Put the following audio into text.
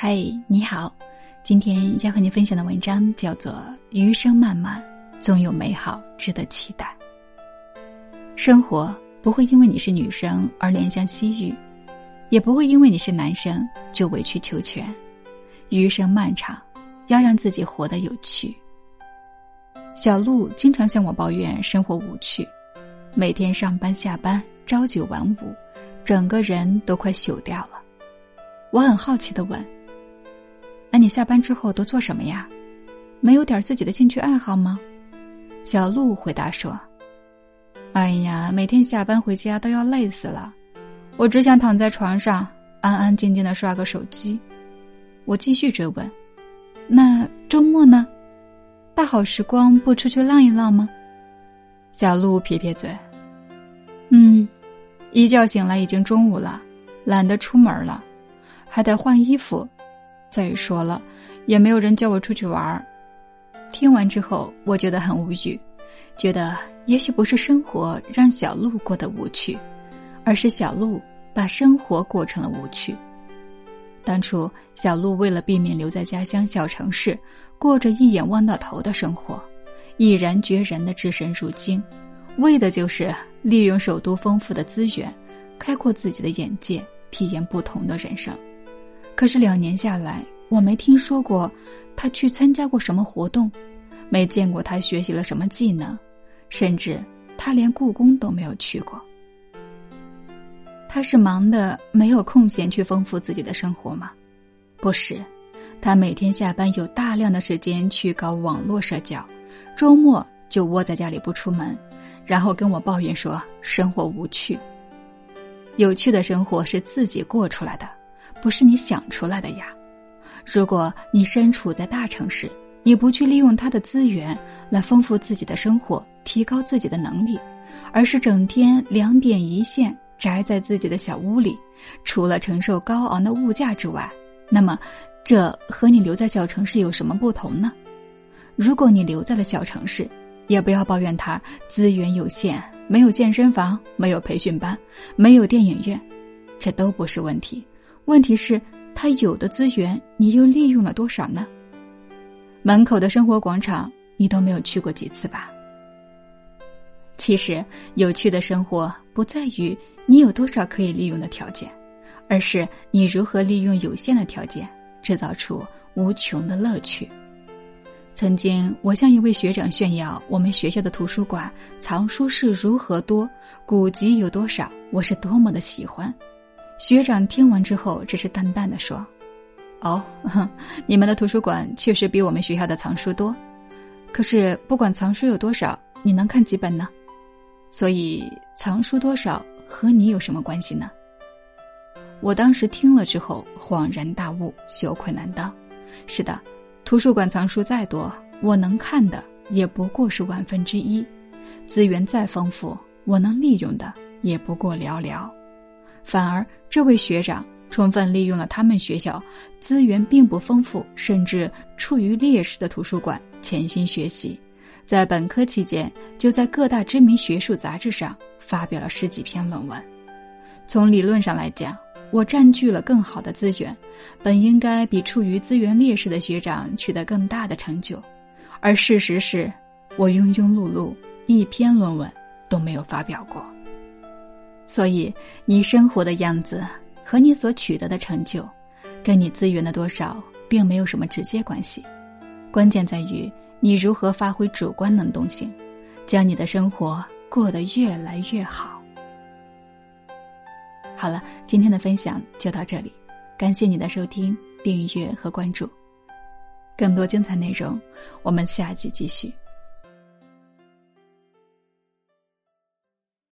嗨，你好，今天要和你分享的文章叫做《余生漫漫，总有美好值得期待》。生活不会因为你是女生而怜香惜玉，也不会因为你是男生就委曲求全。余生漫长，要让自己活得有趣。小鹿经常向我抱怨生活无趣，每天上班下班，朝九晚五，整个人都快朽掉了。我很好奇的问。你下班之后都做什么呀？没有点自己的兴趣爱好吗？小鹿回答说：“哎呀，每天下班回家都要累死了，我只想躺在床上安安静静的刷个手机。”我继续追问：“那周末呢？大好时光不出去浪一浪吗？”小鹿撇撇嘴：“嗯，一觉醒来已经中午了，懒得出门了，还得换衣服。”再说了，也没有人叫我出去玩儿。听完之后，我觉得很无语，觉得也许不是生活让小鹿过得无趣，而是小鹿把生活过成了无趣。当初小鹿为了避免留在家乡小城市，过着一眼望到头的生活，毅然决然的置身入京，为的就是利用首都丰富的资源，开阔自己的眼界，体验不同的人生。可是两年下来，我没听说过他去参加过什么活动，没见过他学习了什么技能，甚至他连故宫都没有去过。他是忙的没有空闲去丰富自己的生活吗？不是，他每天下班有大量的时间去搞网络社交，周末就窝在家里不出门，然后跟我抱怨说生活无趣。有趣的生活是自己过出来的。不是你想出来的呀！如果你身处在大城市，你不去利用它的资源来丰富自己的生活、提高自己的能力，而是整天两点一线宅在自己的小屋里，除了承受高昂的物价之外，那么这和你留在小城市有什么不同呢？如果你留在了小城市，也不要抱怨它资源有限，没有健身房，没有培训班，没有电影院，这都不是问题。问题是，他有的资源，你又利用了多少呢？门口的生活广场，你都没有去过几次吧？其实，有趣的生活不在于你有多少可以利用的条件，而是你如何利用有限的条件，制造出无穷的乐趣。曾经，我向一位学长炫耀我们学校的图书馆藏书室如何多，古籍有多少，我是多么的喜欢。学长听完之后，只是淡淡的说：“哦，你们的图书馆确实比我们学校的藏书多。可是不管藏书有多少，你能看几本呢？所以藏书多少和你有什么关系呢？”我当时听了之后恍然大悟，羞愧难当。是的，图书馆藏书再多，我能看的也不过是万分之一；资源再丰富，我能利用的也不过寥寥。反而，这位学长充分利用了他们学校资源并不丰富，甚至处于劣势的图书馆，潜心学习。在本科期间，就在各大知名学术杂志上发表了十几篇论文。从理论上来讲，我占据了更好的资源，本应该比处于资源劣势的学长取得更大的成就。而事实是，我庸庸碌碌，一篇论文都没有发表过。所以，你生活的样子和你所取得的成就，跟你资源的多少并没有什么直接关系。关键在于你如何发挥主观能动性，将你的生活过得越来越好。好了，今天的分享就到这里，感谢你的收听、订阅和关注。更多精彩内容，我们下集继续。